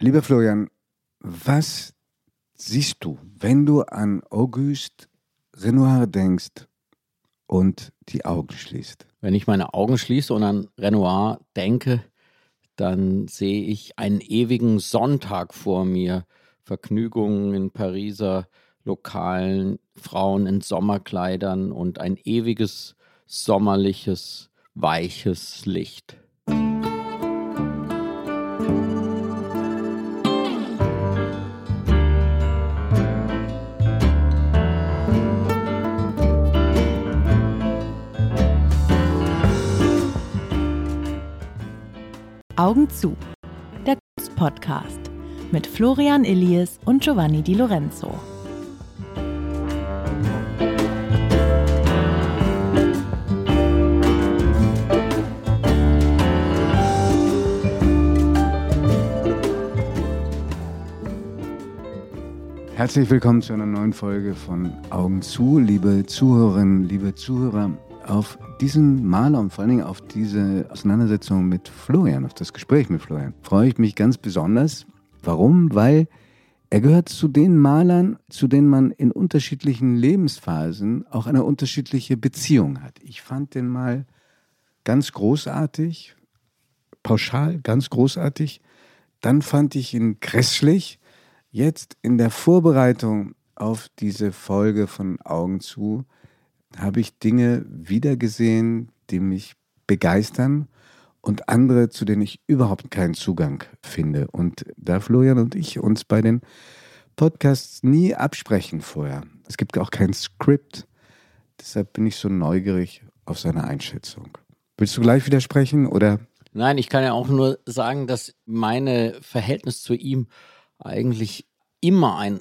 Lieber Florian, was siehst du, wenn du an Auguste Renoir denkst und die Augen schließt? Wenn ich meine Augen schließe und an Renoir denke, dann sehe ich einen ewigen Sonntag vor mir. Vergnügungen in Pariser Lokalen, Frauen in Sommerkleidern und ein ewiges, sommerliches, weiches Licht. Augen zu. Der Kunstpodcast mit Florian Illies und Giovanni Di Lorenzo. Herzlich willkommen zu einer neuen Folge von Augen zu, liebe Zuhörerinnen, liebe Zuhörer. Auf diesen Maler und vor allen Dingen auf diese Auseinandersetzung mit Florian, auf das Gespräch mit Florian, freue ich mich ganz besonders. Warum? Weil er gehört zu den Malern, zu denen man in unterschiedlichen Lebensphasen auch eine unterschiedliche Beziehung hat. Ich fand den mal ganz großartig, pauschal ganz großartig. Dann fand ich ihn grässlich. Jetzt in der Vorbereitung auf diese Folge von Augen zu habe ich Dinge wiedergesehen, die mich begeistern und andere, zu denen ich überhaupt keinen Zugang finde. Und da Florian und ich uns bei den Podcasts nie absprechen vorher. Es gibt auch kein Skript. Deshalb bin ich so neugierig auf seine Einschätzung. Willst du gleich widersprechen oder? Nein, ich kann ja auch nur sagen, dass meine Verhältnis zu ihm eigentlich immer ein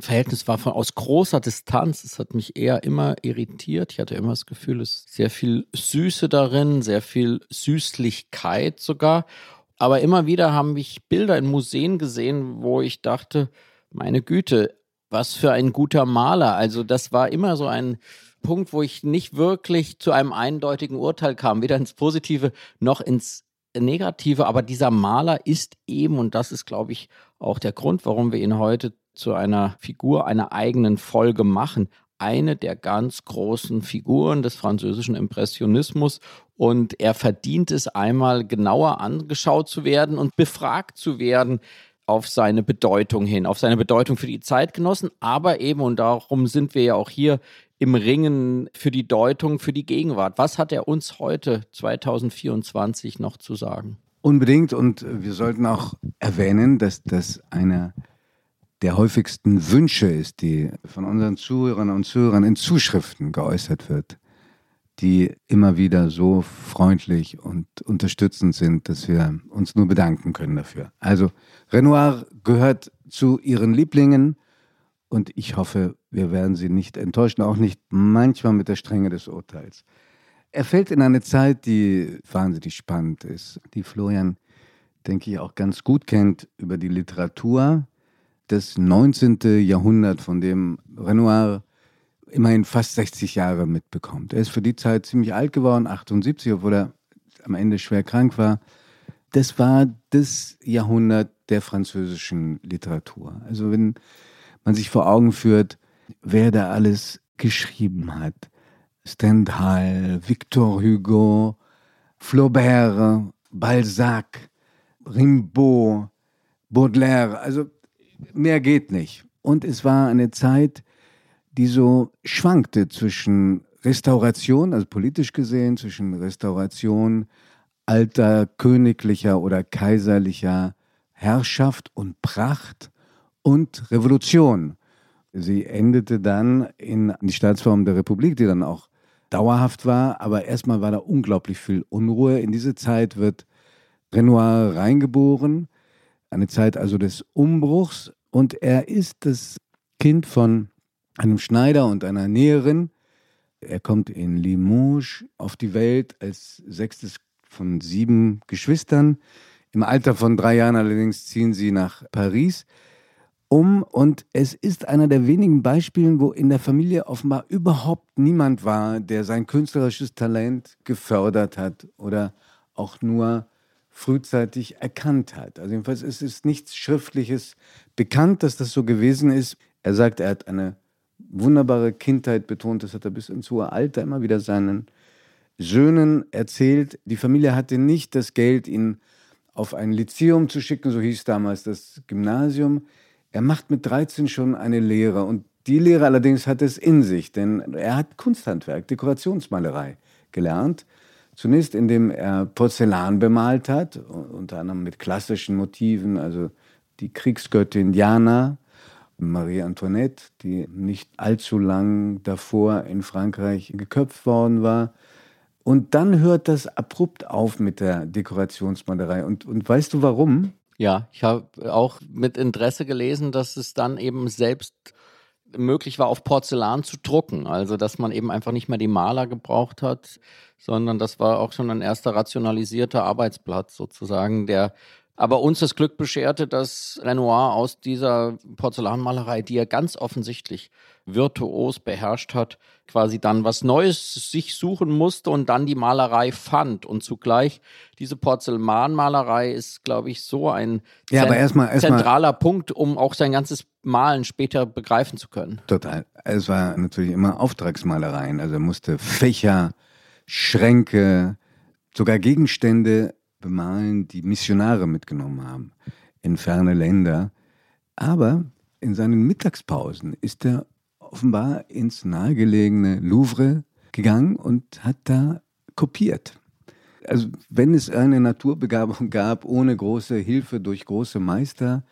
Verhältnis war von aus großer Distanz. Es hat mich eher immer irritiert. Ich hatte immer das Gefühl, es ist sehr viel Süße darin, sehr viel Süßlichkeit sogar. Aber immer wieder haben mich Bilder in Museen gesehen, wo ich dachte, meine Güte, was für ein guter Maler. Also das war immer so ein Punkt, wo ich nicht wirklich zu einem eindeutigen Urteil kam, weder ins Positive noch ins Negative. Aber dieser Maler ist eben, und das ist, glaube ich, auch der Grund, warum wir ihn heute zu einer Figur einer eigenen Folge machen. Eine der ganz großen Figuren des französischen Impressionismus und er verdient es einmal genauer angeschaut zu werden und befragt zu werden auf seine Bedeutung hin, auf seine Bedeutung für die Zeitgenossen, aber eben, und darum sind wir ja auch hier im Ringen für die Deutung, für die Gegenwart. Was hat er uns heute, 2024, noch zu sagen? Unbedingt und wir sollten auch erwähnen, dass das eine der häufigsten Wünsche ist, die von unseren Zuhörern und Zuhörern in Zuschriften geäußert wird, die immer wieder so freundlich und unterstützend sind, dass wir uns nur bedanken können dafür. Also Renoir gehört zu Ihren Lieblingen und ich hoffe, wir werden Sie nicht enttäuschen, auch nicht manchmal mit der Strenge des Urteils. Er fällt in eine Zeit, die wahnsinnig spannend ist, die Florian, denke ich, auch ganz gut kennt über die Literatur, das 19. Jahrhundert, von dem Renoir immerhin fast 60 Jahre mitbekommt. Er ist für die Zeit ziemlich alt geworden, 78, obwohl er am Ende schwer krank war. Das war das Jahrhundert der französischen Literatur. Also wenn man sich vor Augen führt, wer da alles geschrieben hat. Stendhal, Victor Hugo, Flaubert, Balzac, Rimbaud, Baudelaire, also mehr geht nicht. Und es war eine Zeit, die so schwankte zwischen Restauration, also politisch gesehen, zwischen Restauration alter königlicher oder kaiserlicher Herrschaft und Pracht und Revolution. Sie endete dann in die Staatsform der Republik, die dann auch dauerhaft war, aber erstmal war da unglaublich viel Unruhe. In diese Zeit wird Renoir reingeboren eine Zeit also des Umbruchs und er ist das Kind von einem Schneider und einer Näherin. Er kommt in Limoges auf die Welt als sechstes von sieben Geschwistern. Im Alter von drei Jahren allerdings ziehen sie nach Paris um und es ist einer der wenigen Beispiele, wo in der Familie offenbar überhaupt niemand war, der sein künstlerisches Talent gefördert hat oder auch nur frühzeitig erkannt hat. Also jedenfalls ist es nichts Schriftliches bekannt, dass das so gewesen ist. Er sagt, er hat eine wunderbare Kindheit betont, das hat er bis ins hohe Alter immer wieder seinen Söhnen erzählt. Die Familie hatte nicht das Geld, ihn auf ein Lyzeum zu schicken, so hieß damals das Gymnasium. Er macht mit 13 schon eine Lehre und die Lehre allerdings hat es in sich, denn er hat Kunsthandwerk, Dekorationsmalerei gelernt Zunächst, indem er Porzellan bemalt hat, unter anderem mit klassischen Motiven, also die Kriegsgöttin Diana, Marie Antoinette, die nicht allzu lang davor in Frankreich geköpft worden war. Und dann hört das abrupt auf mit der Dekorationsmalerei. Und, und weißt du warum? Ja, ich habe auch mit Interesse gelesen, dass es dann eben selbst möglich war, auf Porzellan zu drucken. Also, dass man eben einfach nicht mehr die Maler gebraucht hat, sondern das war auch schon ein erster rationalisierter Arbeitsplatz sozusagen, der aber uns das Glück bescherte, dass Renoir aus dieser Porzellanmalerei, die er ganz offensichtlich virtuos beherrscht hat, quasi dann was Neues sich suchen musste und dann die Malerei fand. Und zugleich diese Porzellanmalerei ist, glaube ich, so ein ja, aber erst mal, erst zentraler mal, Punkt, um auch sein ganzes Malen später begreifen zu können. Total. Es war natürlich immer Auftragsmalereien. Also er musste Fächer, Schränke, sogar Gegenstände bemalen, die Missionare mitgenommen haben in ferne Länder. Aber in seinen Mittagspausen ist er offenbar ins nahegelegene Louvre gegangen und hat da kopiert. Also wenn es eine Naturbegabung gab, ohne große Hilfe durch große Meister,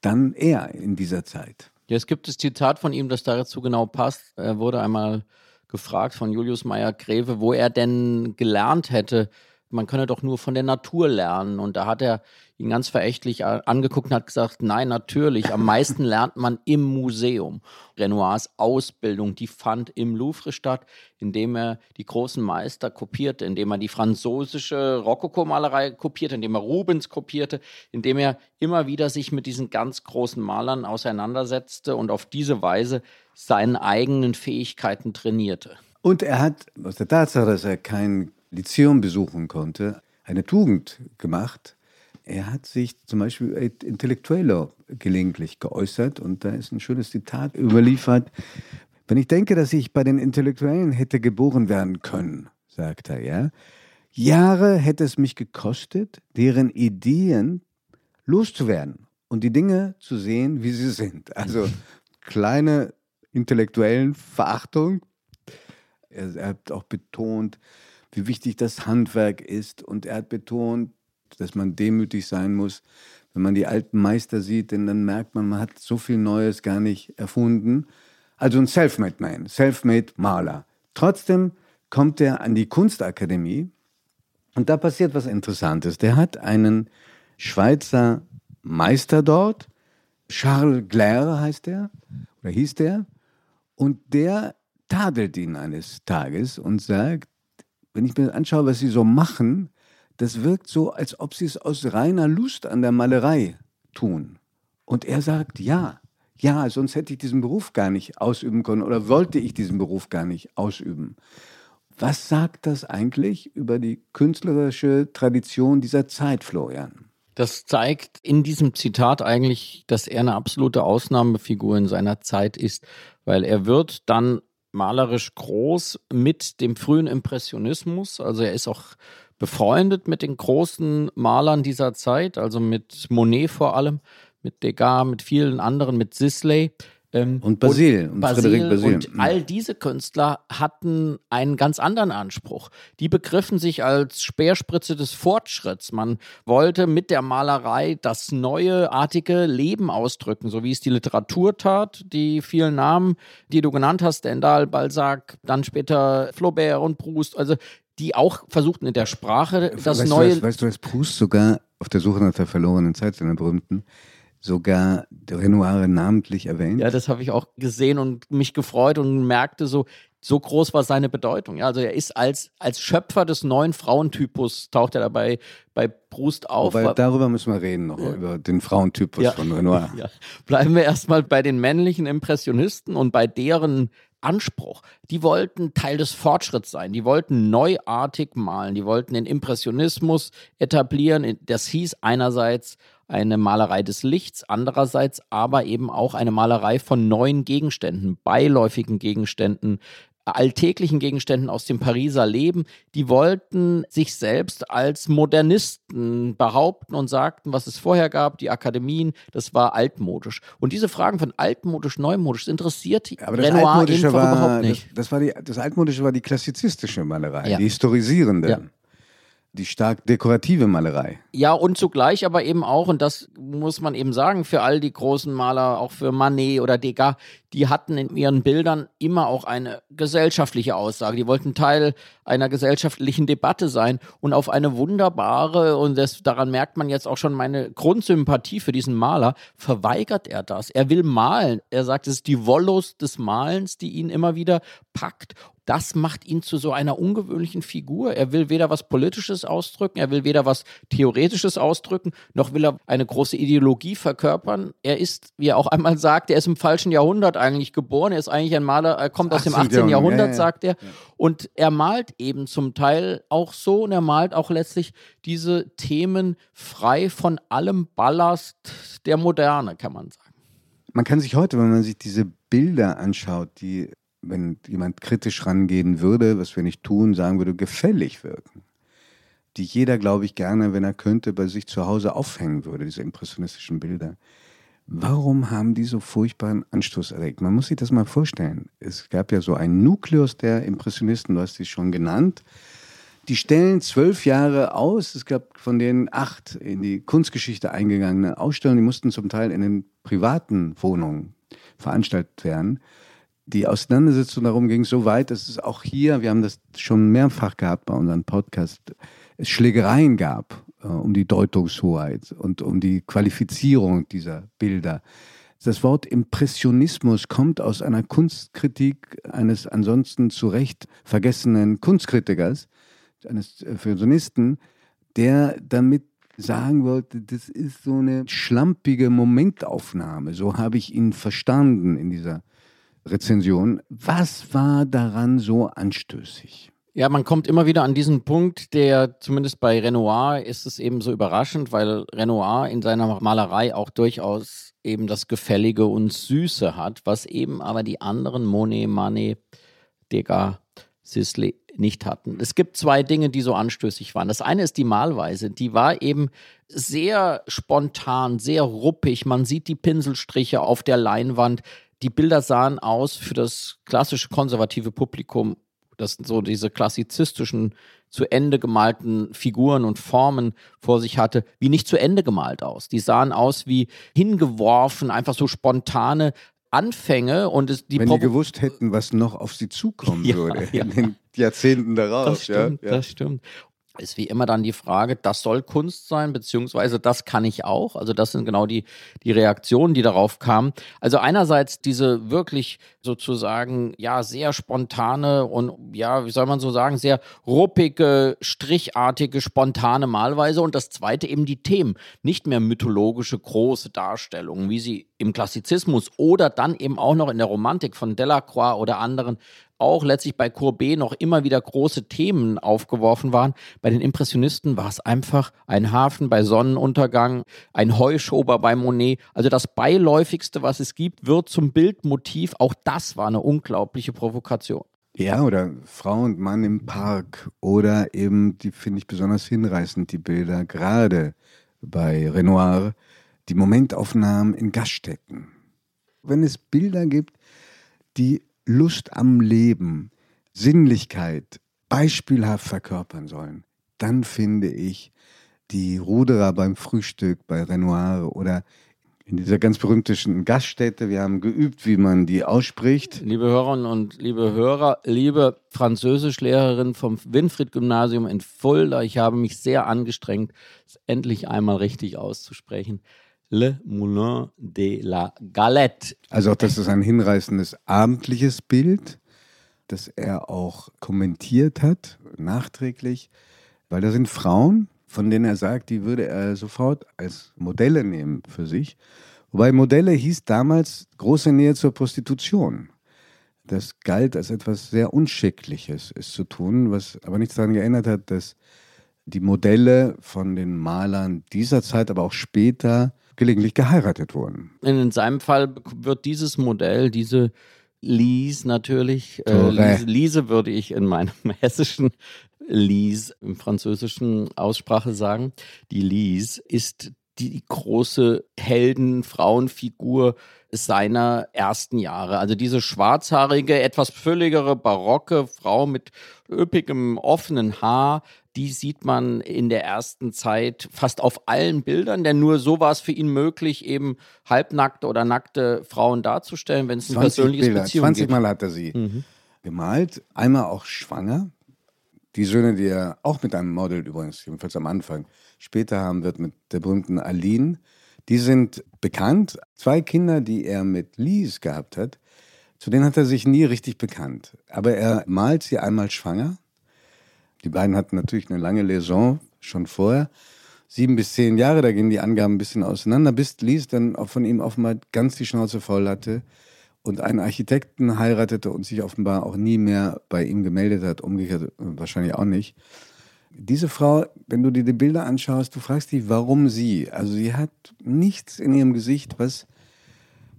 dann er in dieser Zeit. Ja, es gibt das Zitat von ihm, das dazu genau passt. Er wurde einmal gefragt von Julius Meyer-Greve, wo er denn gelernt hätte, man könne doch nur von der Natur lernen. Und da hat er ihn ganz verächtlich angeguckt und hat gesagt, nein, natürlich, am meisten lernt man im Museum. Renoirs Ausbildung, die fand im Louvre statt, indem er die großen Meister kopierte, indem er die französische Rokoko-Malerei kopierte, indem er Rubens kopierte, indem er immer wieder sich mit diesen ganz großen Malern auseinandersetzte und auf diese Weise seinen eigenen Fähigkeiten trainierte. Und er hat aus der Tatsache, dass er kein Lyzeum besuchen konnte, eine Tugend gemacht. Er hat sich zum Beispiel intellektueller gelegentlich geäußert und da ist ein schönes Zitat überliefert. Wenn ich denke, dass ich bei den Intellektuellen hätte geboren werden können, sagt er, ja, Jahre hätte es mich gekostet, deren Ideen loszuwerden und die Dinge zu sehen, wie sie sind. Also kleine intellektuellen Verachtung. Er, er hat auch betont, wie wichtig das Handwerk ist. Und er hat betont, dass man demütig sein muss, wenn man die alten Meister sieht, denn dann merkt man, man hat so viel Neues gar nicht erfunden. Also ein Selfmade Man, Selfmade Maler. Trotzdem kommt er an die Kunstakademie und da passiert was Interessantes. Der hat einen Schweizer Meister dort, Charles Glaire heißt er, oder hieß der, und der tadelt ihn eines Tages und sagt, wenn ich mir anschaue, was sie so machen, das wirkt so, als ob sie es aus reiner Lust an der Malerei tun. Und er sagt, ja, ja, sonst hätte ich diesen Beruf gar nicht ausüben können oder wollte ich diesen Beruf gar nicht ausüben. Was sagt das eigentlich über die künstlerische Tradition dieser Zeit, Florian? Das zeigt in diesem Zitat eigentlich, dass er eine absolute Ausnahmefigur in seiner Zeit ist, weil er wird dann malerisch groß mit dem frühen Impressionismus. Also er ist auch befreundet mit den großen Malern dieser Zeit, also mit Monet vor allem, mit Degas, mit vielen anderen, mit Sisley. Ähm, und Basil und, und Frédéric Basil. Und all diese Künstler hatten einen ganz anderen Anspruch. Die begriffen sich als Speerspritze des Fortschritts. Man wollte mit der Malerei das neue, artige Leben ausdrücken, so wie es die Literatur tat. Die vielen Namen, die du genannt hast, Stendhal, Balzac, dann später Flaubert und Proust, also die auch versuchten in der Sprache das weißt neue. Du, weißt du, dass Proust sogar auf der Suche nach der verlorenen Zeit, seiner berühmten, sogar Renoir namentlich erwähnt. Ja, das habe ich auch gesehen und mich gefreut und merkte so, so groß war seine Bedeutung. Ja, also er ist als, als Schöpfer des neuen Frauentypus, taucht er dabei bei Brust auf. Wobei, darüber müssen wir reden, noch ja. über den Frauentypus ja. von Renoir. Ja. Bleiben wir erstmal bei den männlichen Impressionisten und bei deren Anspruch. Die wollten Teil des Fortschritts sein. Die wollten neuartig malen. Die wollten den Impressionismus etablieren. Das hieß einerseits eine Malerei des Lichts, andererseits aber eben auch eine Malerei von neuen Gegenständen, beiläufigen Gegenständen, alltäglichen Gegenständen aus dem Pariser Leben, die wollten sich selbst als Modernisten behaupten und sagten, was es vorher gab, die Akademien, das war altmodisch. Und diese Fragen von altmodisch, neumodisch interessiert Aber das Renoir Altmodische war, überhaupt nicht. Das, das, war die, das Altmodische war die klassizistische Malerei, ja. die historisierende. Ja die stark dekorative Malerei. Ja, und zugleich aber eben auch, und das muss man eben sagen, für all die großen Maler, auch für Manet oder Degas, die hatten in ihren Bildern immer auch eine gesellschaftliche Aussage. Die wollten Teil einer gesellschaftlichen Debatte sein und auf eine wunderbare, und das, daran merkt man jetzt auch schon meine Grundsympathie für diesen Maler, verweigert er das. Er will malen. Er sagt, es ist die Wollust des Malens, die ihn immer wieder packt das macht ihn zu so einer ungewöhnlichen Figur. Er will weder was Politisches ausdrücken, er will weder was Theoretisches ausdrücken, noch will er eine große Ideologie verkörpern. Er ist, wie er auch einmal sagt, er ist im falschen Jahrhundert eigentlich geboren. Er ist eigentlich ein Maler, er kommt aus dem 18. Jahrhundert, ja, ja. sagt er. Und er malt eben zum Teil auch so und er malt auch letztlich diese Themen frei von allem Ballast der Moderne, kann man sagen. Man kann sich heute, wenn man sich diese Bilder anschaut, die wenn jemand kritisch rangehen würde, was wir nicht tun, sagen würde, gefällig wirken. Die jeder, glaube ich, gerne, wenn er könnte, bei sich zu Hause aufhängen würde, diese impressionistischen Bilder. Warum haben die so furchtbaren Anstoß erregt? Man muss sich das mal vorstellen. Es gab ja so einen Nukleus der Impressionisten, du hast sie schon genannt. Die stellen zwölf Jahre aus. Es gab von denen acht in die Kunstgeschichte eingegangene Ausstellungen. Die mussten zum Teil in den privaten Wohnungen veranstaltet werden die Auseinandersetzung darum ging so weit, dass es auch hier, wir haben das schon mehrfach gehabt bei unserem Podcast, es Schlägereien gab äh, um die Deutungshoheit und um die Qualifizierung dieser Bilder. Das Wort Impressionismus kommt aus einer Kunstkritik eines ansonsten zu Recht vergessenen Kunstkritikers, eines äh, Fusionisten, der damit sagen wollte, das ist so eine schlampige Momentaufnahme. So habe ich ihn verstanden in dieser Rezension. Was war daran so anstößig? Ja, man kommt immer wieder an diesen Punkt, der zumindest bei Renoir ist es eben so überraschend, weil Renoir in seiner Malerei auch durchaus eben das Gefällige und Süße hat, was eben aber die anderen Monet, Manet, Degas, Sisley nicht hatten. Es gibt zwei Dinge, die so anstößig waren. Das eine ist die Malweise. Die war eben sehr spontan, sehr ruppig. Man sieht die Pinselstriche auf der Leinwand die Bilder sahen aus für das klassische konservative Publikum, das so diese klassizistischen, zu Ende gemalten Figuren und Formen vor sich hatte, wie nicht zu Ende gemalt aus. Die sahen aus wie hingeworfen, einfach so spontane Anfänge und es, die Wenn Pro die gewusst hätten, was noch auf sie zukommen ja, würde ja. in den Jahrzehnten darauf. Das stimmt, ja, das stimmt ist wie immer dann die Frage, das soll Kunst sein, beziehungsweise das kann ich auch. Also das sind genau die, die Reaktionen, die darauf kamen. Also einerseits diese wirklich sozusagen, ja, sehr spontane und, ja, wie soll man so sagen, sehr ruppige, strichartige, spontane Malweise. Und das zweite eben die Themen. Nicht mehr mythologische, große Darstellungen, wie sie im Klassizismus oder dann eben auch noch in der Romantik von Delacroix oder anderen auch letztlich bei Courbet noch immer wieder große Themen aufgeworfen waren. Bei den Impressionisten war es einfach ein Hafen bei Sonnenuntergang, ein Heuschober bei Monet. Also das beiläufigste, was es gibt, wird zum Bildmotiv. Auch das war eine unglaubliche Provokation. Ja, oder Frau und Mann im Park oder eben, die finde ich besonders hinreißend, die Bilder, gerade bei Renoir, die Momentaufnahmen in Gaststätten. Wenn es Bilder gibt, die Lust am Leben, Sinnlichkeit beispielhaft verkörpern sollen, dann finde ich die Ruderer beim Frühstück bei Renoir oder in dieser ganz berühmten Gaststätte. Wir haben geübt, wie man die ausspricht. Liebe Hörerinnen und liebe Hörer, liebe Französischlehrerin vom Winfried-Gymnasium in Fulda, ich habe mich sehr angestrengt, es endlich einmal richtig auszusprechen. Le Moulin de la Galette. Also auch das ist ein hinreißendes abendliches Bild, das er auch kommentiert hat, nachträglich, weil da sind Frauen, von denen er sagt, die würde er sofort als Modelle nehmen für sich. Wobei Modelle hieß damals große Nähe zur Prostitution. Das galt als etwas sehr Unschickliches, es zu tun, was aber nichts daran geändert hat, dass die Modelle von den Malern dieser Zeit, aber auch später gelegentlich geheiratet wurden. In seinem Fall wird dieses Modell, diese Lies natürlich, äh, Liese, Liese würde ich in meinem hessischen Lies im französischen Aussprache sagen. Die Lies ist die große Helden-Frauenfigur seiner ersten Jahre. Also diese schwarzhaarige, etwas fülligere, barocke Frau mit üppigem, offenen Haar, die sieht man in der ersten Zeit fast auf allen Bildern, denn nur so war es für ihn möglich, eben halbnackte oder nackte Frauen darzustellen, wenn es ein persönliches Bilder, Beziehung 20 Mal hat er sie mhm. gemalt, einmal auch schwanger. Die Söhne, die er auch mit einem Model übrigens, jedenfalls am Anfang, später haben wird mit der berühmten Aline, die sind bekannt. Zwei Kinder, die er mit Lies gehabt hat, zu denen hat er sich nie richtig bekannt. Aber er malt sie einmal schwanger. Die beiden hatten natürlich eine lange Liaison schon vorher. Sieben bis zehn Jahre, da gehen die Angaben ein bisschen auseinander, bis Lies dann auch von ihm offenbar ganz die Schnauze voll hatte und einen Architekten heiratete und sich offenbar auch nie mehr bei ihm gemeldet hat, umgekehrt wahrscheinlich auch nicht. Diese Frau, wenn du dir die Bilder anschaust, du fragst dich, warum sie? Also sie hat nichts in ihrem Gesicht, was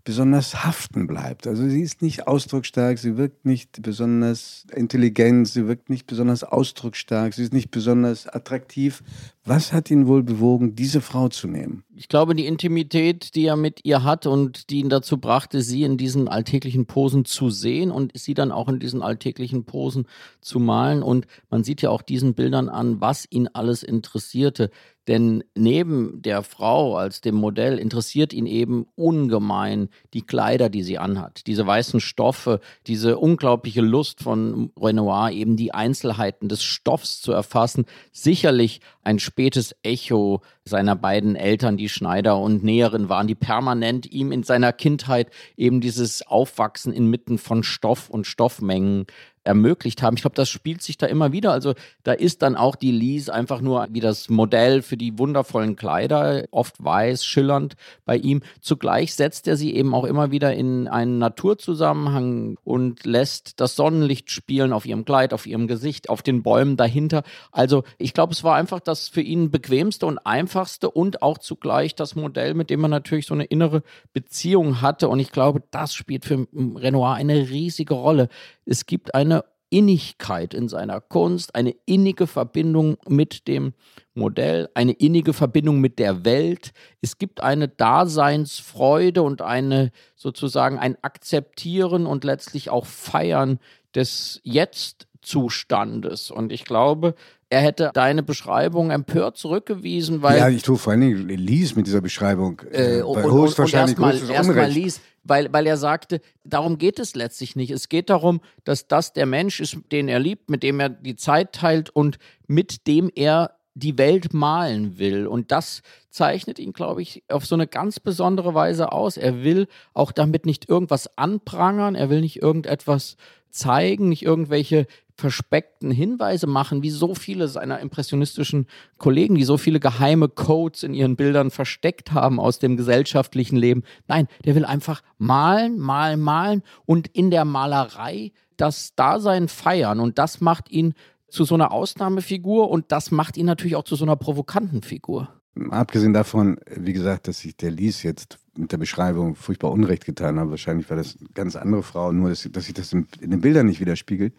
besonders haften bleibt. Also sie ist nicht ausdrucksstark, sie wirkt nicht besonders intelligent, sie wirkt nicht besonders ausdrucksstark, sie ist nicht besonders attraktiv. Was hat ihn wohl bewogen, diese Frau zu nehmen? Ich glaube, die Intimität, die er mit ihr hat und die ihn dazu brachte, sie in diesen alltäglichen Posen zu sehen und sie dann auch in diesen alltäglichen Posen zu malen. Und man sieht ja auch diesen Bildern an, was ihn alles interessierte. Denn neben der Frau als dem Modell interessiert ihn eben ungemein die Kleider, die sie anhat. Diese weißen Stoffe, diese unglaubliche Lust von Renoir, eben die Einzelheiten des Stoffs zu erfassen. Sicherlich ein spätes Echo seiner beiden Eltern, die Schneider und Näherin waren, die permanent ihm in seiner Kindheit eben dieses Aufwachsen inmitten von Stoff und Stoffmengen ermöglicht haben. Ich glaube, das spielt sich da immer wieder. Also da ist dann auch die Lise einfach nur wie das Modell für die wundervollen Kleider, oft weiß, schillernd bei ihm. Zugleich setzt er sie eben auch immer wieder in einen Naturzusammenhang und lässt das Sonnenlicht spielen auf ihrem Kleid, auf ihrem Gesicht, auf den Bäumen dahinter. Also ich glaube, es war einfach das für ihn bequemste und einfachste und auch zugleich das Modell, mit dem man natürlich so eine innere Beziehung hatte. Und ich glaube, das spielt für Renoir eine riesige Rolle. Es gibt eine Innigkeit in seiner Kunst, eine innige Verbindung mit dem Modell, eine innige Verbindung mit der Welt. Es gibt eine Daseinsfreude und eine sozusagen ein Akzeptieren und letztlich auch Feiern des Jetzt-Zustandes. Und ich glaube, er hätte deine Beschreibung empört zurückgewiesen, weil. Ja, ich tue vor allen Dingen Lies mit dieser Beschreibung. Äh, und, und, und erstmal erst Lies, weil, weil er sagte, darum geht es letztlich nicht. Es geht darum, dass das der Mensch ist, den er liebt, mit dem er die Zeit teilt und mit dem er die Welt malen will. Und das zeichnet ihn, glaube ich, auf so eine ganz besondere Weise aus. Er will auch damit nicht irgendwas anprangern, er will nicht irgendetwas zeigen, nicht irgendwelche verspeckten Hinweise machen, wie so viele seiner impressionistischen Kollegen, die so viele geheime Codes in ihren Bildern versteckt haben aus dem gesellschaftlichen Leben. Nein, der will einfach malen, malen, malen und in der Malerei das Dasein feiern. Und das macht ihn zu so einer Ausnahmefigur und das macht ihn natürlich auch zu so einer provokanten Figur. Abgesehen davon, wie gesagt, dass sich der Lies jetzt mit der Beschreibung furchtbar Unrecht getan hat. Wahrscheinlich war das eine ganz andere Frau, nur dass, dass sich das in, in den Bildern nicht widerspiegelt.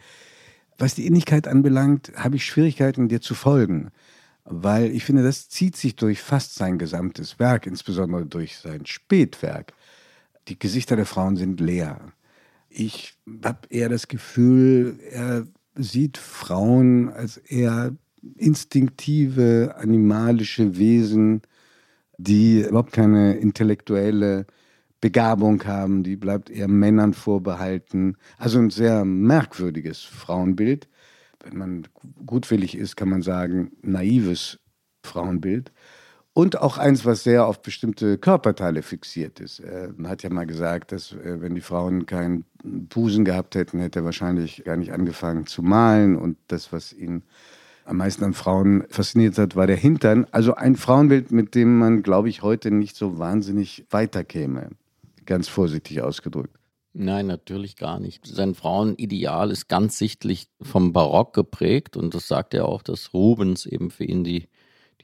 Was die Innigkeit anbelangt, habe ich Schwierigkeiten, dir zu folgen, weil ich finde, das zieht sich durch fast sein gesamtes Werk, insbesondere durch sein Spätwerk. Die Gesichter der Frauen sind leer. Ich habe eher das Gefühl, er sieht Frauen als eher instinktive, animalische Wesen, die überhaupt keine intellektuelle Begabung haben, die bleibt eher Männern vorbehalten. Also ein sehr merkwürdiges Frauenbild. Wenn man gutwillig ist, kann man sagen, naives Frauenbild. Und auch eins, was sehr auf bestimmte Körperteile fixiert ist. Man hat ja mal gesagt, dass äh, wenn die Frauen keinen Busen gehabt hätten, hätte er wahrscheinlich gar nicht angefangen zu malen. Und das, was ihn am meisten an Frauen fasziniert hat, war der Hintern. Also ein Frauenbild, mit dem man, glaube ich, heute nicht so wahnsinnig weiterkäme. Ganz vorsichtig ausgedrückt. Nein, natürlich gar nicht. Sein Frauenideal ist ganz sichtlich vom Barock geprägt und das sagt er auch, dass Rubens eben für ihn die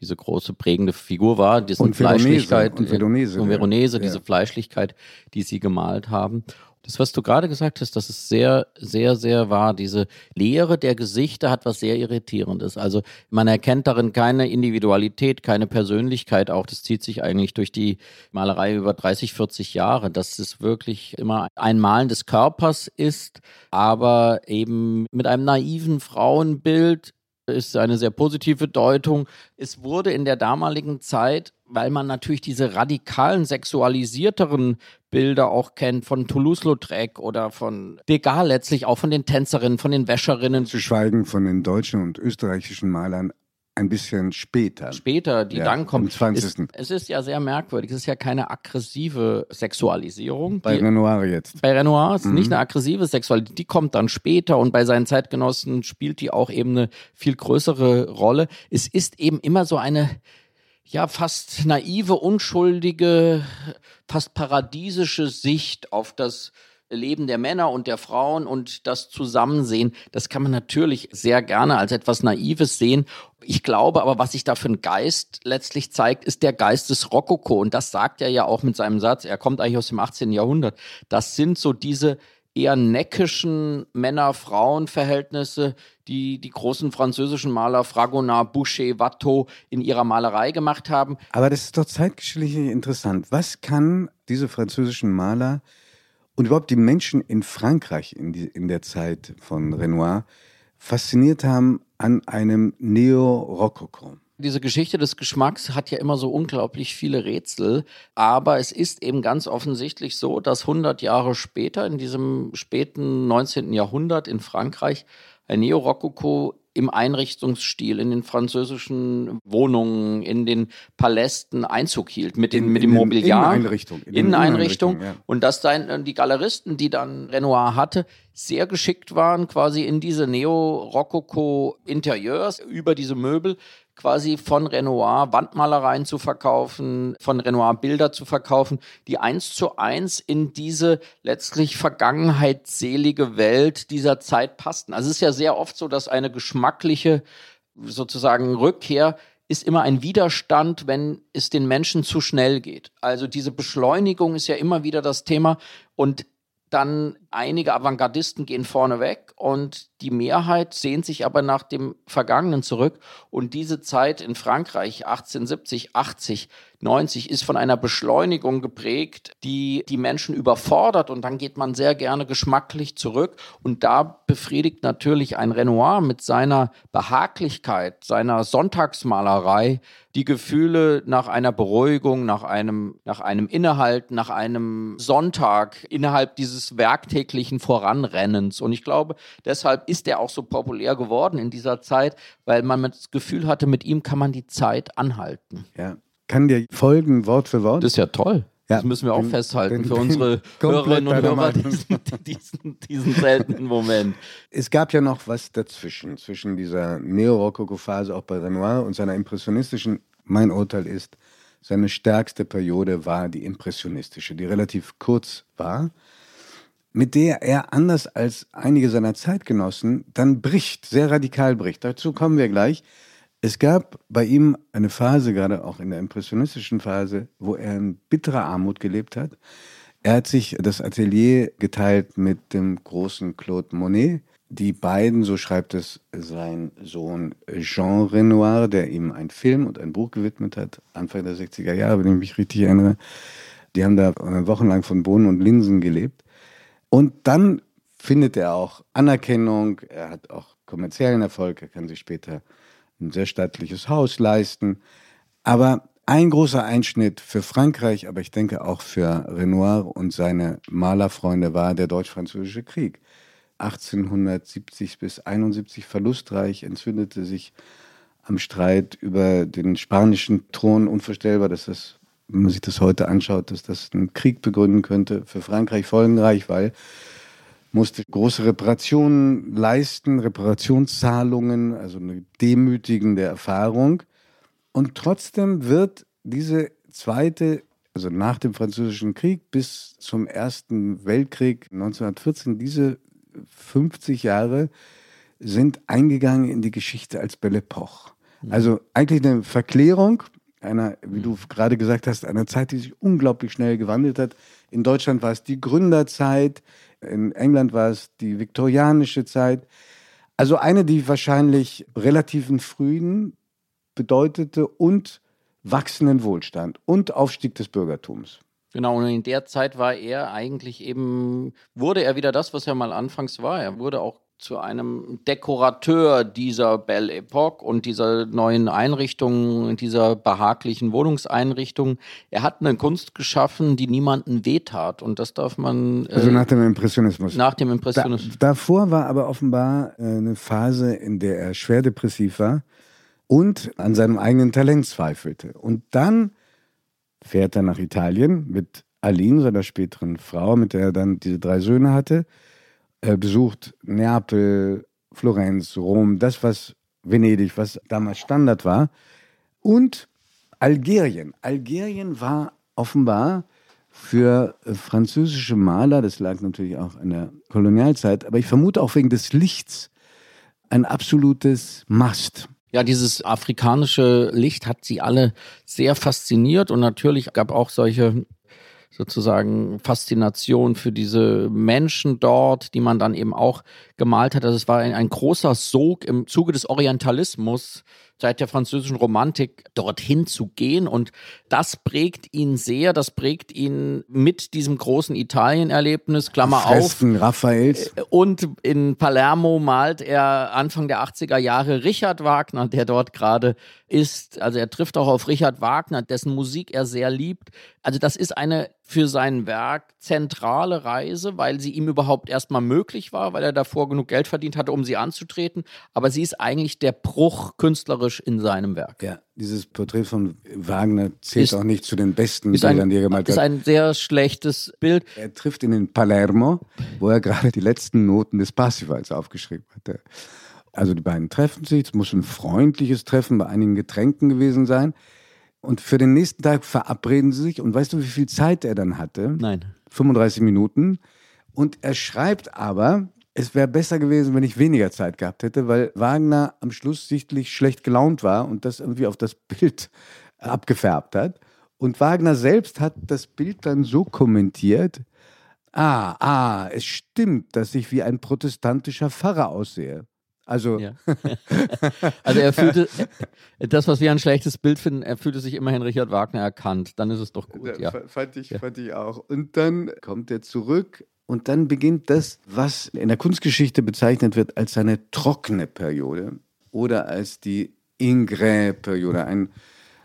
diese große prägende Figur war, diese Und Fleischlichkeit und Veronese, und. Veronese, Ja. diese Fleischlichkeit, die sie gemalt haben. Das, was du gerade gesagt hast, das ist sehr, sehr, sehr wahr. Diese Leere der Gesichter hat was sehr Irritierendes. Also man erkennt darin keine Individualität, keine Persönlichkeit auch. Das zieht sich eigentlich durch die Malerei über 30, 40 Jahre, dass es wirklich immer ein Malen des Körpers ist, aber eben mit einem naiven Frauenbild ist eine sehr positive Deutung. Es wurde in der damaligen Zeit, weil man natürlich diese radikalen, sexualisierteren Bilder auch kennt, von Toulouse-Lautrec oder von Degas letztlich, auch von den Tänzerinnen, von den Wäscherinnen, Zu schweigen von den deutschen und österreichischen Malern ein bisschen später. später, die Ja, dann kommen. im 20.. Es, es ist ja sehr merkwürdig. Es ist ja keine aggressive Sexualisierung. Bei die, Renoir jetzt. bei Renoir ist Mhm. nicht eine aggressive Sexualität, die kommt dann später und bei seinen Zeitgenossen spielt die auch eben eine viel größere Rolle. Es ist eben immer so eine, ja, fast naive, unschuldige, fast paradiesische Sicht auf das Leben der Männer und der Frauen und das Zusammensehen, das kann man natürlich sehr gerne als etwas Naives sehen. Ich glaube aber, was sich da für ein Geist letztlich zeigt, ist der Geist des Rokoko. Und das sagt er ja auch mit seinem Satz. Er kommt eigentlich aus dem 18. Jahrhundert. Das sind so diese eher neckischen Männer-Frauen-Verhältnisse, die die großen französischen Maler Fragonard, Boucher, Watteau in ihrer Malerei gemacht haben. Aber das ist doch zeitgeschichtlich interessant. Was kann diese französischen Maler und überhaupt die Menschen in Frankreich in, die, in der Zeit von Renoir fasziniert haben an einem Neo-Rokoko? Diese Geschichte des Geschmacks hat ja immer so unglaublich viele Rätsel, aber es ist eben ganz offensichtlich so, dass 100 Jahre später, in diesem späten 19. Jahrhundert in Frankreich, ein Neorokoko im Einrichtungsstil, in den französischen Wohnungen, in den Palästen Einzug hielt, mit, den, In- mit in dem den Mobiliar. Inneneinrichtungen, in Inneneinrichtung. Ja. Und dass dann äh, die Galeristen, die dann Renoir hatte, sehr geschickt waren, quasi in diese Neo-Rokoko-Interieurs, über diese Möbel, quasi von Renoir Wandmalereien zu verkaufen, von Renoir Bilder zu verkaufen, die eins zu eins in diese letztlich vergangenheitsselige Welt dieser Zeit passten. Also es ist ja sehr oft so, dass eine geschmackliche sozusagen Rückkehr ist immer ein Widerstand, wenn es den Menschen zu schnell geht. Also diese Beschleunigung ist ja immer wieder das Thema und dann einige Avantgardisten gehen vorne weg und die Mehrheit sehnt sich aber nach dem Vergangenen zurück. Und diese Zeit in Frankreich 1870, 80, 90 ist von einer Beschleunigung geprägt, die die Menschen überfordert und dann geht man sehr gerne geschmacklich zurück. Und da befriedigt natürlich ein Renoir mit seiner Behaglichkeit, seiner Sonntagsmalerei die Gefühle nach einer Beruhigung, nach einem, nach einem Innehalten, nach einem Sonntag innerhalb dieses werktäglichen Voranrennens. Und ich glaube, deshalb ist er auch so populär geworden in dieser Zeit, weil man das Gefühl hatte, mit ihm kann man die Zeit anhalten. Ja. Kann dir folgen, Wort für Wort? Das ist ja toll. Ja, das müssen wir auch bin- festhalten bin- für unsere Hörerinnen und Hörer, diesen, diesen, diesen seltenen Moment. Es gab ja noch was dazwischen, zwischen dieser Neorokoko-Phase auch bei Renoir und seiner impressionistischen. Mein Urteil ist, seine stärkste Periode war die impressionistische, die relativ kurz war, mit der er anders als einige seiner Zeitgenossen dann bricht, sehr radikal bricht. Dazu kommen wir gleich. Es gab bei ihm eine Phase, gerade auch in der impressionistischen Phase, wo er in bitterer Armut gelebt hat. Er hat sich das Atelier geteilt mit dem großen Claude Monet. Die beiden, so schreibt es sein Sohn Jean Renoir, der ihm einen Film und ein Buch gewidmet hat, Anfang der 60er Jahre, wenn ich mich richtig erinnere. Die haben da wochenlang von Bohnen und Linsen gelebt. Und dann findet er auch Anerkennung, er hat auch kommerziellen Erfolg, er kann sich später ein sehr stattliches Haus leisten. Aber ein großer Einschnitt für Frankreich, aber ich denke auch für Renoir und seine Malerfreunde war der Deutsch-Französische Krieg. 1870 bis 71 verlustreich, entzündete sich am Streit über den spanischen Thron. Unvorstellbar, dass das, wenn man sich das heute anschaut, dass das einen Krieg begründen könnte. Für Frankreich folgenreich, weil musste große Reparationen leisten, Reparationszahlungen, also eine demütigende Erfahrung. Und trotzdem wird diese zweite also nach dem Französischen Krieg bis zum Ersten Weltkrieg 1914, diese 50 Jahre sind eingegangen in die Geschichte als Belle Epoque. Mhm. Also eigentlich eine Verklärung einer, wie du gerade gesagt hast, einer Zeit, die sich unglaublich schnell gewandelt hat. In Deutschland war es die Gründerzeit, in England war es die viktorianische Zeit. Also eine, die wahrscheinlich relativen Frieden bedeutete und wachsenden Wohlstand und Aufstieg des Bürgertums. Genau, und in der Zeit war er eigentlich eben, wurde er wieder das, was er mal anfangs war. Er wurde auch zu einem Dekorateur dieser Belle Epoque und dieser neuen Einrichtungen, dieser behaglichen Wohnungseinrichtungen. Er hat eine Kunst geschaffen, die niemanden wehtat und das darf man. Äh, also nach dem Impressionismus. Nach dem Impressionismus. Da, davor war aber offenbar äh, eine Phase, in der er schwer depressiv war und an seinem eigenen Talent zweifelte. Und dann fährt er nach Italien mit Aline, seiner späteren Frau, mit der er dann diese drei Söhne hatte äh, besucht Neapel, Florenz, Rom, das, was Venedig, was damals Standard war. Und Algerien. Algerien war offenbar für äh, französische Maler, das lag natürlich auch in der Kolonialzeit, aber ich vermute auch wegen des Lichts, ein absolutes Mast. Ja, dieses afrikanische Licht hat sie alle sehr fasziniert und natürlich gab auch solche sozusagen Faszination für diese Menschen dort, die man dann eben auch gemalt hat. Also es war ein, ein großer Sog im Zuge des Orientalismus seit der französischen Romantik dorthin zu gehen. Und das prägt ihn sehr, das prägt ihn mit diesem großen Italien-Erlebnis, Klammer Fresken auf. Raffaels. Äh, und in Palermo malt er Anfang der 80er Jahre Richard Wagner, der dort gerade ist. Also er trifft auch auf Richard Wagner, dessen Musik er sehr liebt. Also das ist eine für sein Werk zentrale Reise, weil sie ihm überhaupt erstmal möglich war, weil er davor genug Geld verdient hatte, um sie anzutreten. Aber sie ist eigentlich der Bruch künstlerisch in seinem Werk. Ja, dieses Porträt von Wagner zählt ist, auch nicht zu den besten Bildern, die er gemalt hat. Ist ein sehr schlechtes Bild. Er trifft ihn in Palermo, wo er gerade die letzten Noten des Parsifals aufgeschrieben hatte. Also die beiden treffen sich, es muss ein freundliches Treffen bei einigen Getränken gewesen sein. Und für den nächsten Tag verabreden sie sich. Und weißt du, wie viel Zeit er dann hatte? Nein. 35 Minuten. Und er schreibt aber, es wäre besser gewesen, wenn ich weniger Zeit gehabt hätte, weil Wagner am Schluss sichtlich schlecht gelaunt war und das irgendwie auf das Bild abgefärbt hat. Und Wagner selbst hat das Bild dann so kommentiert, ah, ah, es stimmt, dass ich wie ein protestantischer Pfarrer aussehe. Also, ja. also er fühlte, das, was wir ein schlechtes Bild finden, er fühlte sich immerhin Richard Wagner erkannt. Dann ist es doch gut. Ja. Fand, ich, fand ich auch. Und dann kommt er zurück und dann beginnt das, was in der Kunstgeschichte bezeichnet wird als eine trockene Periode oder als die Ingres-Periode. Ein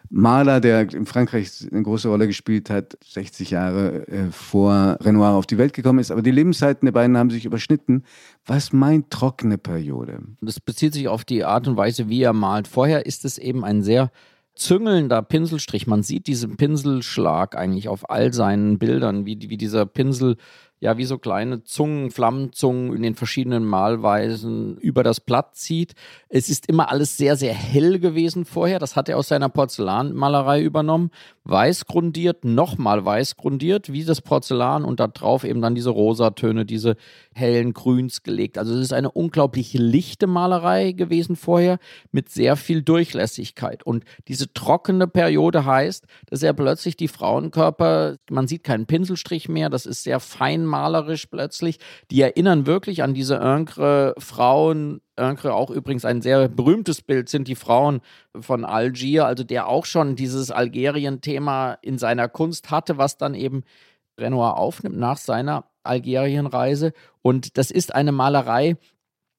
Maler, der in Frankreich eine große Rolle gespielt hat, 60 Jahre äh, vor Renoir auf die Welt gekommen ist. Aber die Lebenszeiten der beiden haben sich überschnitten. Was meint trockene Periode? Das bezieht sich auf die Art und Weise, wie er malt. Vorher ist es eben ein sehr züngelnder Pinselstrich. Man sieht diesen Pinselschlag eigentlich auf all seinen Bildern, wie, wie dieser Pinsel ja wie so kleine Zungen, Flammenzungen in den verschiedenen Malweisen über das Blatt zieht. Es ist immer alles sehr, sehr hell gewesen vorher. Das hat er aus seiner Porzellanmalerei übernommen. Weiß grundiert, nochmal weiß grundiert, wie das Porzellan und da drauf eben dann diese Rosatöne, diese hellen Grüns gelegt. Also es ist eine unglaublich lichte Malerei gewesen vorher mit sehr viel Durchlässigkeit. Und diese trockene Periode heißt, dass er plötzlich die Frauenkörper, man sieht keinen Pinselstrich mehr, das ist sehr fein malerisch plötzlich. Die erinnern wirklich an diese Önkre Frauen. Önkre auch übrigens ein sehr berühmtes Bild sind die Frauen von Algier, also der auch schon dieses Algerien-Thema in seiner Kunst hatte, was dann eben Renoir aufnimmt nach seiner Algerienreise. Und das ist eine Malerei,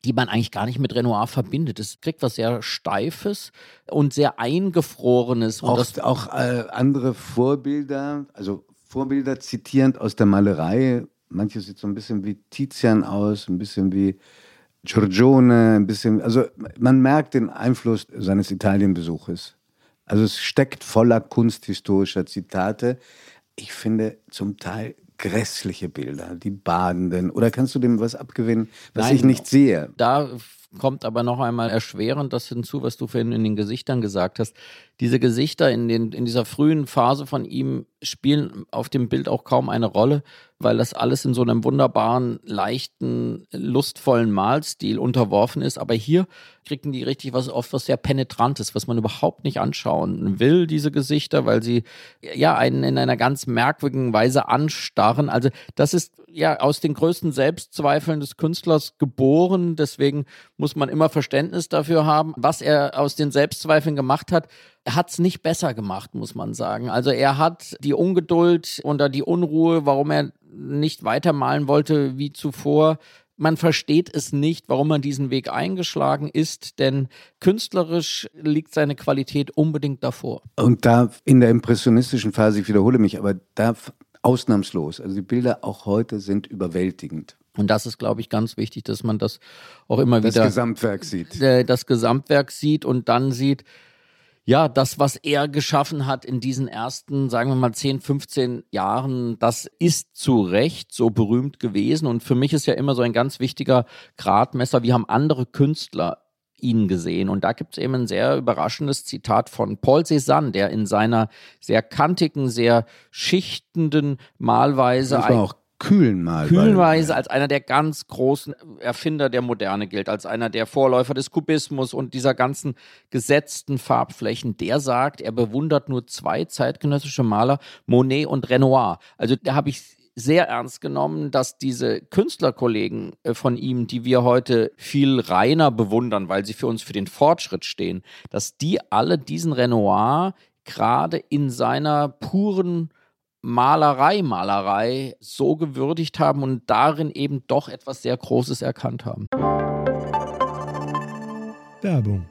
die man eigentlich gar nicht mit Renoir verbindet. Es kriegt was sehr Steifes und sehr Eingefrorenes. Und auch, auch äh, andere Vorbilder, also Vorbilder zitierend aus der Malerei, manches sieht so ein bisschen wie Tizian aus, ein bisschen wie Giorgione, ein bisschen, also man merkt den Einfluss seines Italienbesuches. Also es steckt voller kunsthistorischer Zitate. Ich finde zum Teil grässliche Bilder, die Badenden. Oder kannst du dem was abgewinnen, was Nein, ich nicht sehe? Da kommt aber noch einmal erschwerend das hinzu, was du vorhin in den Gesichtern gesagt hast. Diese Gesichter in, den, in dieser frühen Phase von ihm spielen auf dem Bild auch kaum eine Rolle, weil das alles in so einem wunderbaren, leichten, lustvollen Malstil unterworfen ist. Aber hier kriegen die richtig was oft was sehr penetrantes, was man überhaupt nicht anschauen will, diese Gesichter, weil sie ja einen in einer ganz merkwürdigen Weise anstarren. Also das ist ja aus den größten Selbstzweifeln des Künstlers geboren. Deswegen muss man immer Verständnis dafür haben, was er aus den Selbstzweifeln gemacht hat. Er hat es nicht besser gemacht, muss man sagen. Also er hat die Ungeduld oder die Unruhe, warum er nicht weitermalen wollte wie zuvor. Man versteht es nicht, warum man diesen Weg eingeschlagen ist, denn künstlerisch liegt seine Qualität unbedingt davor. Und da in der impressionistischen Phase, ich wiederhole mich, aber da ausnahmslos. Also die Bilder auch heute sind überwältigend. Und das ist, glaube ich, ganz wichtig, dass man das auch immer das wieder. Das Gesamtwerk sieht. Äh, das Gesamtwerk sieht und dann sieht, ja, das, was er geschaffen hat in diesen ersten, sagen wir mal, 10, 15 Jahren, das ist zu Recht so berühmt gewesen. Und für mich ist ja immer so ein ganz wichtiger Gradmesser, wie haben andere Künstler ihn gesehen. Und da gibt es eben ein sehr überraschendes Zitat von Paul Cézanne, der in seiner sehr kantigen, sehr schichtenden Malweise. Das war auch kühlen mal. Kühlenweise als einer der ganz großen Erfinder der Moderne gilt, als einer der Vorläufer des Kubismus und dieser ganzen gesetzten Farbflächen. Der sagt, er bewundert nur zwei zeitgenössische Maler, Monet und Renoir. Also da habe ich sehr ernst genommen, dass diese Künstlerkollegen äh, von ihm, die wir heute viel reiner bewundern, weil sie für uns für den Fortschritt stehen, dass die alle diesen Renoir gerade in seiner puren Malerei, Malerei so gewürdigt haben und darin eben doch etwas sehr Großes erkannt haben. Werbung.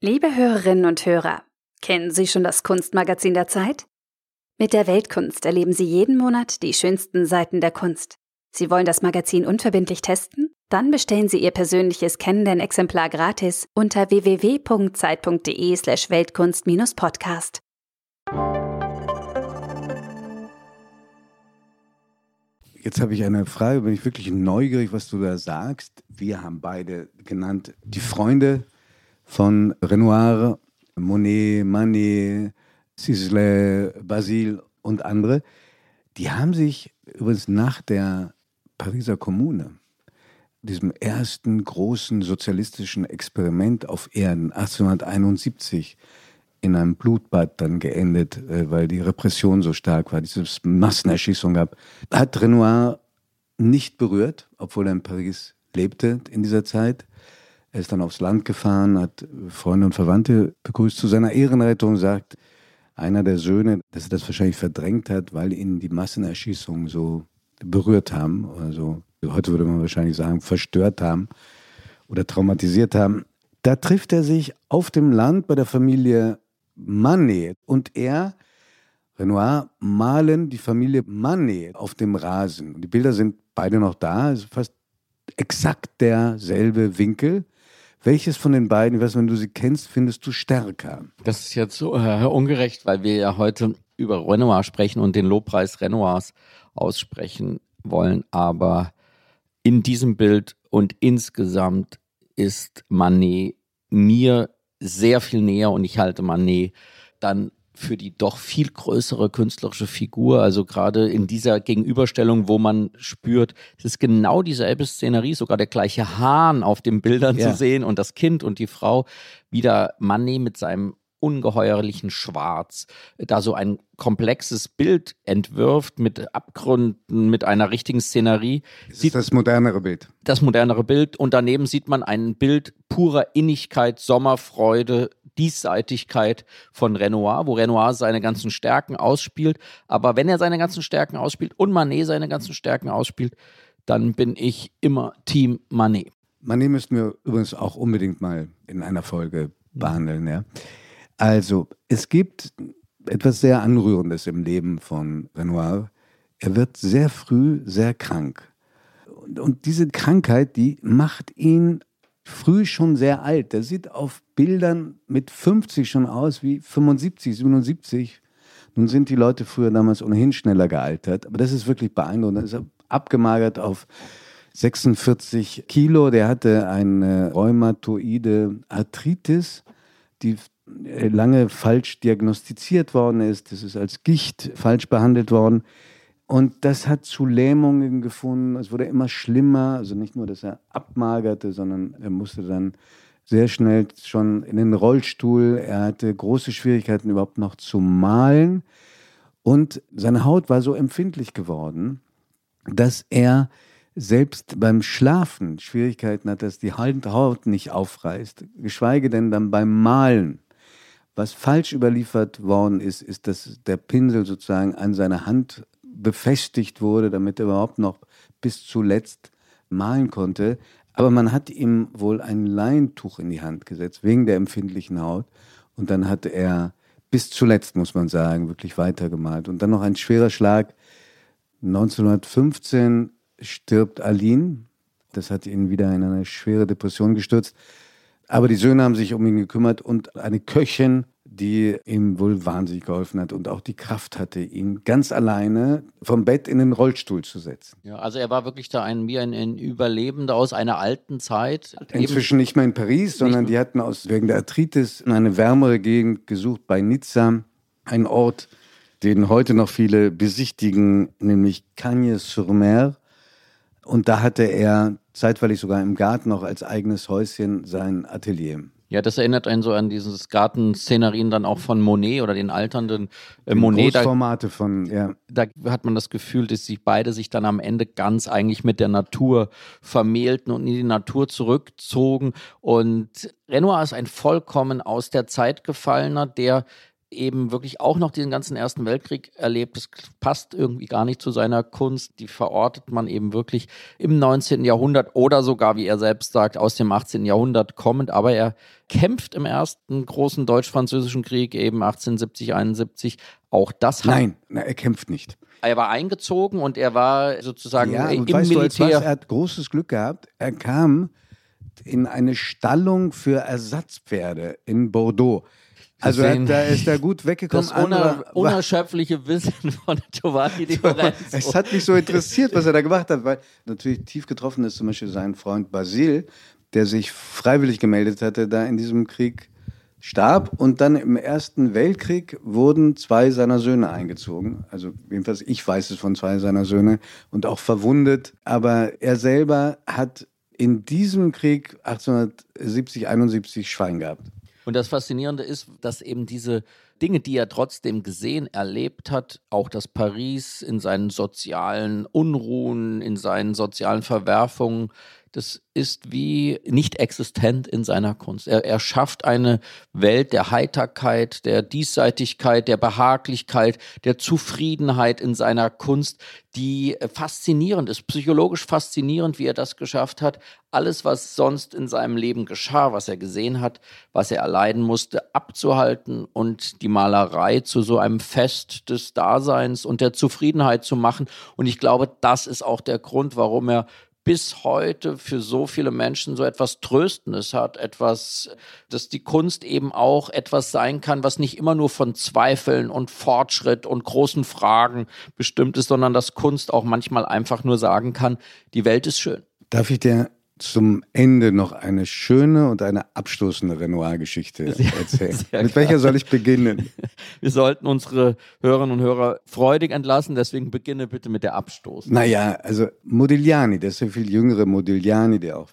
Liebe Hörerinnen und Hörer, kennen Sie schon das Kunstmagazin der Zeit? Mit der Weltkunst erleben Sie jeden Monat die schönsten Seiten der Kunst. Sie wollen das Magazin unverbindlich testen? Dann bestellen Sie Ihr persönliches Kennenden-Exemplar gratis unter www.zeit.de/weltkunst-podcast. Jetzt habe ich eine Frage, bin ich wirklich neugierig, was du da sagst. Wir haben beide genannt die Freunde von Renoir, Monet, Manet, Sisley, Basile und andere. Die haben sich übrigens nach der Pariser Kommune, diesem ersten großen sozialistischen Experiment auf Erden, 1871, in einem Blutbad dann geendet, äh, weil die Repression so stark war, diese Massenerschießung gab, hat Renoir nicht berührt, obwohl er in Paris lebte in dieser Zeit. Er ist dann aufs Land gefahren, hat Freunde und Verwandte begrüßt. Zu seiner Ehrenrettung sagt einer der Söhne, dass er das wahrscheinlich verdrängt hat, weil ihn die Massenerschießungen so berührt haben. Also heute würde man wahrscheinlich sagen, verstört haben oder traumatisiert haben. Da trifft er sich auf dem Land bei der Familie Manet und er, Renoir, malen die Familie Manet auf dem Rasen. Und die Bilder sind beide noch da, es ist fast exakt derselbe Winkel. Welches von den beiden, weiß, wenn du sie kennst, findest du stärker? Das ist jetzt so äh, ungerecht, weil wir ja heute über Renoir sprechen und den Lobpreis Renoirs aussprechen wollen. Aber in diesem Bild und insgesamt ist Manet mir sehr viel näher und ich halte Manet dann für die doch viel größere künstlerische Figur. Also gerade in dieser Gegenüberstellung, wo man spürt, es ist genau dieselbe Szenerie, sogar der gleiche Hahn auf den Bildern ja. zu sehen und das Kind und die Frau. Wieder Manet mit seinem ungeheuerlichen Schwarz, da so ein komplexes Bild entwirft mit Abgründen, mit einer richtigen Szenerie. Das ist das modernere Bild. Das modernere Bild und daneben sieht man ein Bild purer Innigkeit, Sommerfreude, Diesseitigkeit von Renoir, wo Renoir seine ganzen Stärken ausspielt. Aber wenn er seine ganzen Stärken ausspielt und Manet seine ganzen Stärken ausspielt, dann bin ich immer Team Manet. Manet müssten wir übrigens auch unbedingt mal in einer Folge behandeln, ja. Also, es gibt etwas sehr Anrührendes im Leben von Renoir. Er wird sehr früh sehr krank. Und, diese Krankheit, die macht ihn früh schon sehr alt. Der sieht auf Bildern mit 50 schon aus wie 75, 77. Nun sind die Leute früher damals ohnehin schneller gealtert, aber das ist wirklich beeindruckend. Er ist abgemagert auf 46 Kilo. Der hatte eine rheumatoide Arthritis die lange falsch diagnostiziert worden ist. Das ist als Gicht falsch behandelt worden. Und das hat zu Lähmungen gefunden. Es wurde immer schlimmer. Also nicht nur, dass er abmagerte, sondern er musste dann sehr schnell schon in den Rollstuhl. Er hatte große Schwierigkeiten überhaupt noch zu malen. Und seine Haut war so empfindlich geworden, dass er selbst beim Schlafen Schwierigkeiten hat, dass die Haut nicht aufreißt, geschweige denn dann beim Malen. Was falsch überliefert worden ist, ist, dass der Pinsel sozusagen an seiner Hand befestigt wurde, damit er überhaupt noch bis zuletzt malen konnte. Aber man hat ihm wohl ein Leintuch in die Hand gesetzt, wegen der empfindlichen Haut. Und dann hat er bis zuletzt, muss man sagen, wirklich weitergemalt. Und dann noch ein schwerer Schlag. 1915 stirbt Aline. Das hat ihn wieder in eine schwere Depression gestürzt. Aber die Söhne haben sich um ihn gekümmert und eine Köchin, die ihm wohl wahnsinnig geholfen hat und auch die Kraft hatte, ihn ganz alleine vom Bett in den Rollstuhl zu setzen. Ja, also er war wirklich da ein, wie ein, ein Überlebender aus einer alten Zeit. Inzwischen nicht mehr in Paris, sondern die hatten aus, wegen der Arthritis eine wärmere Gegend gesucht bei Nizza, ein Ort, den heute noch viele besichtigen, nämlich Cagnes-sur-Mer. Und da hatte er zeitweilig sogar im Garten noch als eigenes Häuschen sein Atelier. Ja, das erinnert einen so an dieses Gartenszenerien dann auch von Monet oder den alternden äh, Monet. Großformate von, ja. Da hat man das Gefühl, dass sich beide sich dann am Ende ganz eigentlich mit der Natur vermählten und in die Natur zurückzogen. Und Renoir ist ein vollkommen aus der Zeit gefallener, der eben wirklich auch noch den ganzen Ersten Weltkrieg erlebt. Das passt irgendwie gar nicht zu seiner Kunst. Die verortet man eben wirklich im 19. Jahrhundert oder sogar, wie er selbst sagt, aus dem 18. Jahrhundert kommend. Aber er kämpft im ersten großen deutsch-französischen Krieg eben 1870, 71. Auch das hat. Nein, er kämpft nicht. Er war eingezogen und er war sozusagen ja, im Militär. Du, was? Er hat großes Glück gehabt. Er kam in eine Stallung für Ersatzpferde in Bordeaux. Also er, da ist er gut weggekommen. Das uner, unerschöpfliche Wissen von Giovanni Di Lorenzo. Es hat mich so interessiert, was er da gemacht hat, weil natürlich tief getroffen ist zum Beispiel sein Freund Basil, der sich freiwillig gemeldet hatte, da in diesem Krieg starb. Und dann im Ersten Weltkrieg wurden zwei seiner Söhne eingezogen. Also jedenfalls ich weiß es von zwei seiner Söhne und auch verwundet. Aber er selber hat in diesem Krieg 1870, 71 Schwein gehabt. Und das Faszinierende ist, dass eben diese Dinge, die er trotzdem gesehen, erlebt hat, auch das Paris in seinen sozialen Unruhen, in seinen sozialen Verwerfungen, das ist wie nicht existent in seiner Kunst. Er, er schafft eine Welt der Heiterkeit, der Diesseitigkeit, der Behaglichkeit, der Zufriedenheit in seiner Kunst, die faszinierend ist, psychologisch faszinierend, wie er das geschafft hat. Alles, was sonst in seinem Leben geschah, was er gesehen hat, was er erleiden musste, abzuhalten und die Malerei zu so einem Fest des Daseins und der Zufriedenheit zu machen. Und ich glaube, das ist auch der Grund, warum er bis heute für so viele Menschen so etwas Tröstendes hat, etwas, dass die Kunst eben auch etwas sein kann, was nicht immer nur von Zweifeln und Fortschritt und großen Fragen bestimmt ist, sondern dass Kunst auch manchmal einfach nur sagen kann, die Welt ist schön. Darf ich dir zum Ende noch eine schöne und eine abstoßende Renoir-Geschichte erzählen. Mit welcher soll ich beginnen? Wir sollten unsere Hörerinnen und Hörer freudig entlassen, deswegen beginne bitte mit der Abstoß. Naja, also Modigliani, der der viel jüngere Modigliani, der auch,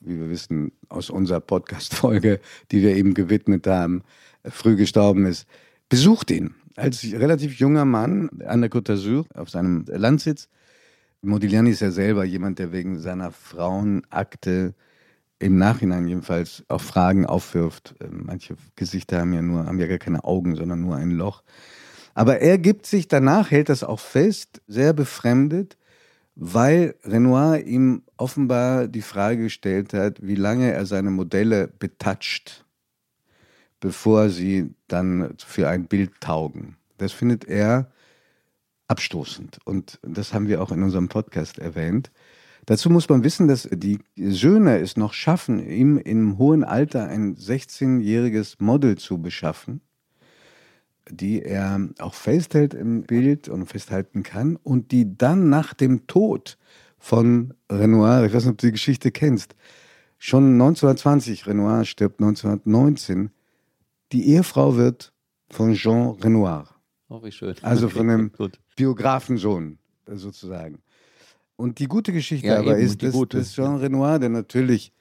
wie wir wissen, aus unserer Podcast-Folge, die wir eben gewidmet haben, früh gestorben ist, besucht ihn als relativ junger Mann an der Côte d'Azur auf seinem Landsitz Modigliani ist ja selber jemand, der wegen seiner Frauenakte im Nachhinein jedenfalls auch Fragen aufwirft. Ähm, manche Gesichter haben ja nur, haben ja gar keine Augen, sondern nur ein Loch. Aber er gibt sich danach, hält das auch fest, sehr befremdet, weil Renoir ihm offenbar die Frage gestellt hat, wie lange er seine Modelle betatscht, bevor sie dann für ein Bild taugen. Das findet er abstoßend. Und das haben wir auch in unserem Podcast erwähnt. Dazu muss man wissen, dass die Söhne es noch schaffen, ihm im hohen Alter ein 16-jähriges Model zu beschaffen, die er auch festhält im Bild und festhalten kann und die dann nach dem Tod von Renoir, ich weiß nicht, ob du die Geschichte kennst, schon 1920, Renoir stirbt 1919, die Ehefrau wird von Jean Renoir. Oh, wie schön. Also von einem Gut. Biografensohn äh, sozusagen. Und die gute Geschichte Ja, aber eben, ist, dass, dass Jean Renoir, der natürlich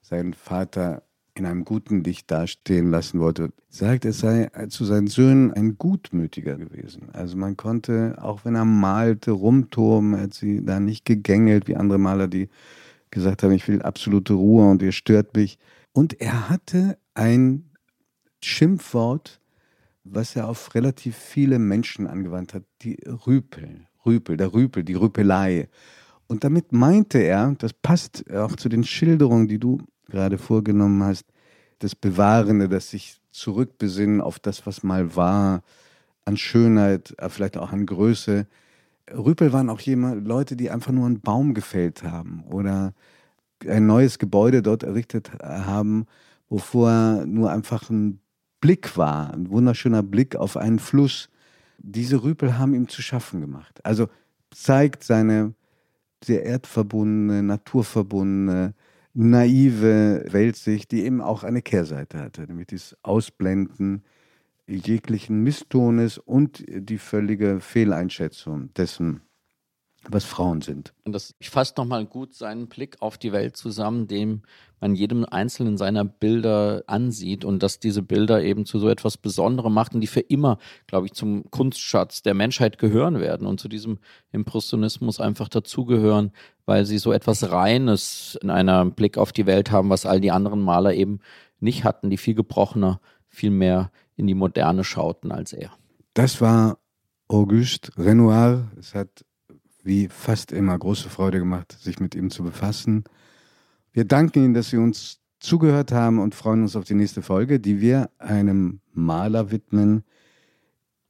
seinen Vater in einem guten Licht dastehen lassen wollte, sagt, er sei zu seinen Söhnen ein Gutmütiger gewesen. Also man konnte, auch wenn er malte, rumtoben, er hat sie da nicht gegängelt wie andere Maler, die gesagt haben, ich will absolute Ruhe und ihr stört mich. Und er hatte ein Schimpfwort, was er auf relativ viele Menschen angewandt hat, die Rüpel, Rüpel, der Rüpel, die Rüpelei. Und damit meinte er, das passt auch zu den Schilderungen, die du gerade vorgenommen hast, das Bewahrende, das sich zurückbesinnen auf das, was mal war, an Schönheit, äh, vielleicht auch an Größe. Rüpel waren auch jemand, Leute, die einfach nur einen Baum gefällt haben oder ein neues Gebäude dort errichtet haben, wovor nur einfach ein Blick war, ein wunderschöner Blick auf einen Fluss. Diese Rüpel haben ihm zu schaffen gemacht. Also zeigt seine sehr erdverbundene, naturverbundene, naive Weltsicht, die eben auch eine Kehrseite hatte, nämlich das Ausblenden jeglichen Misstones und die völlige Fehleinschätzung dessen, was Frauen sind. Und das fasst nochmal gut seinen Blick auf die Welt zusammen, dem man jedem einzelnen seiner Bilder ansieht und dass diese Bilder eben zu so etwas Besonderem machten, die für immer, glaube ich, zum Kunstschatz der Menschheit gehören werden und zu diesem Impressionismus einfach dazugehören, weil sie so etwas Reines in einer Blick auf die Welt haben, was all die anderen Maler eben nicht hatten, die viel gebrochener, viel mehr in die Moderne schauten als er. Das war Auguste Renoir. Es hat wie fast immer große Freude gemacht, sich mit ihm zu befassen. Wir danken Ihnen, dass Sie uns zugehört haben und freuen uns auf die nächste Folge, die wir einem Maler widmen,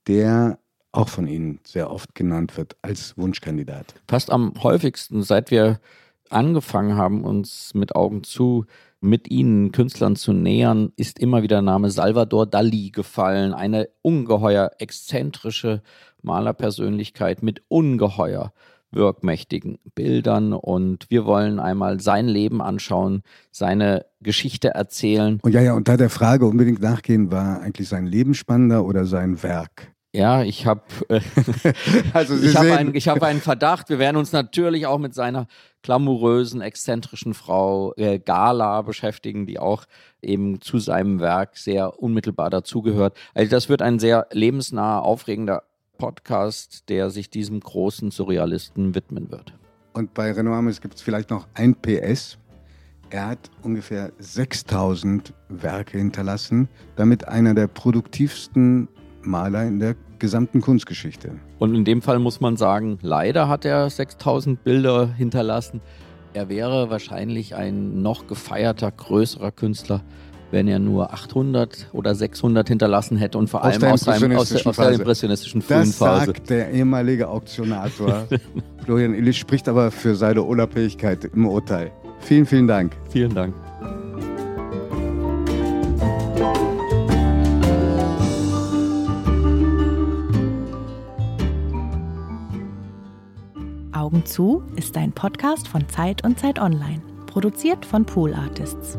der auch von Ihnen sehr oft genannt wird als Wunschkandidat. fast am häufigsten, seit wir angefangen haben, uns mit Augen zu mit ihnen Künstlern zu nähern, ist immer wieder der Name Salvador Dali gefallen. Eine ungeheuer exzentrische Malerpersönlichkeit mit ungeheuer wirkmächtigen Bildern. Und wir wollen einmal sein Leben anschauen, seine Geschichte erzählen. Und ja, ja, und da der Frage unbedingt nachgehen, war eigentlich sein Leben spannender oder sein Werk? Ja, ich habe äh, Also ich hab sehen- einen, hab einen Verdacht. Wir werden uns natürlich auch mit seiner glamourösen, exzentrischen Frau äh, Gala beschäftigen, die auch eben zu seinem Werk sehr unmittelbar dazugehört. Also das wird ein sehr lebensnaher, aufregender Podcast, der sich diesem großen Surrealisten widmen wird. Und bei Renoir gibt es vielleicht noch ein PS. Er hat ungefähr 6000 Werke hinterlassen, damit einer der produktivsten Maler in der gesamten Kunstgeschichte. Und in dem Fall muss man sagen, leider hat er 6000 Bilder hinterlassen. Er wäre wahrscheinlich ein noch gefeierter, größerer Künstler, wenn er nur 800 oder 600 hinterlassen hätte und vor Aus allem aus, seinem, aus, der, impressionistischen aus der Phase. impressionistischen frühen Das Phase. sagt der ehemalige Auktionator. Florian Illich spricht aber für seine Unabhängigkeit im Urteil. Vielen, vielen Dank. Vielen Dank. Augen zu ist ein Podcast von Zeit und Zeit Online, produziert von Pool Artists.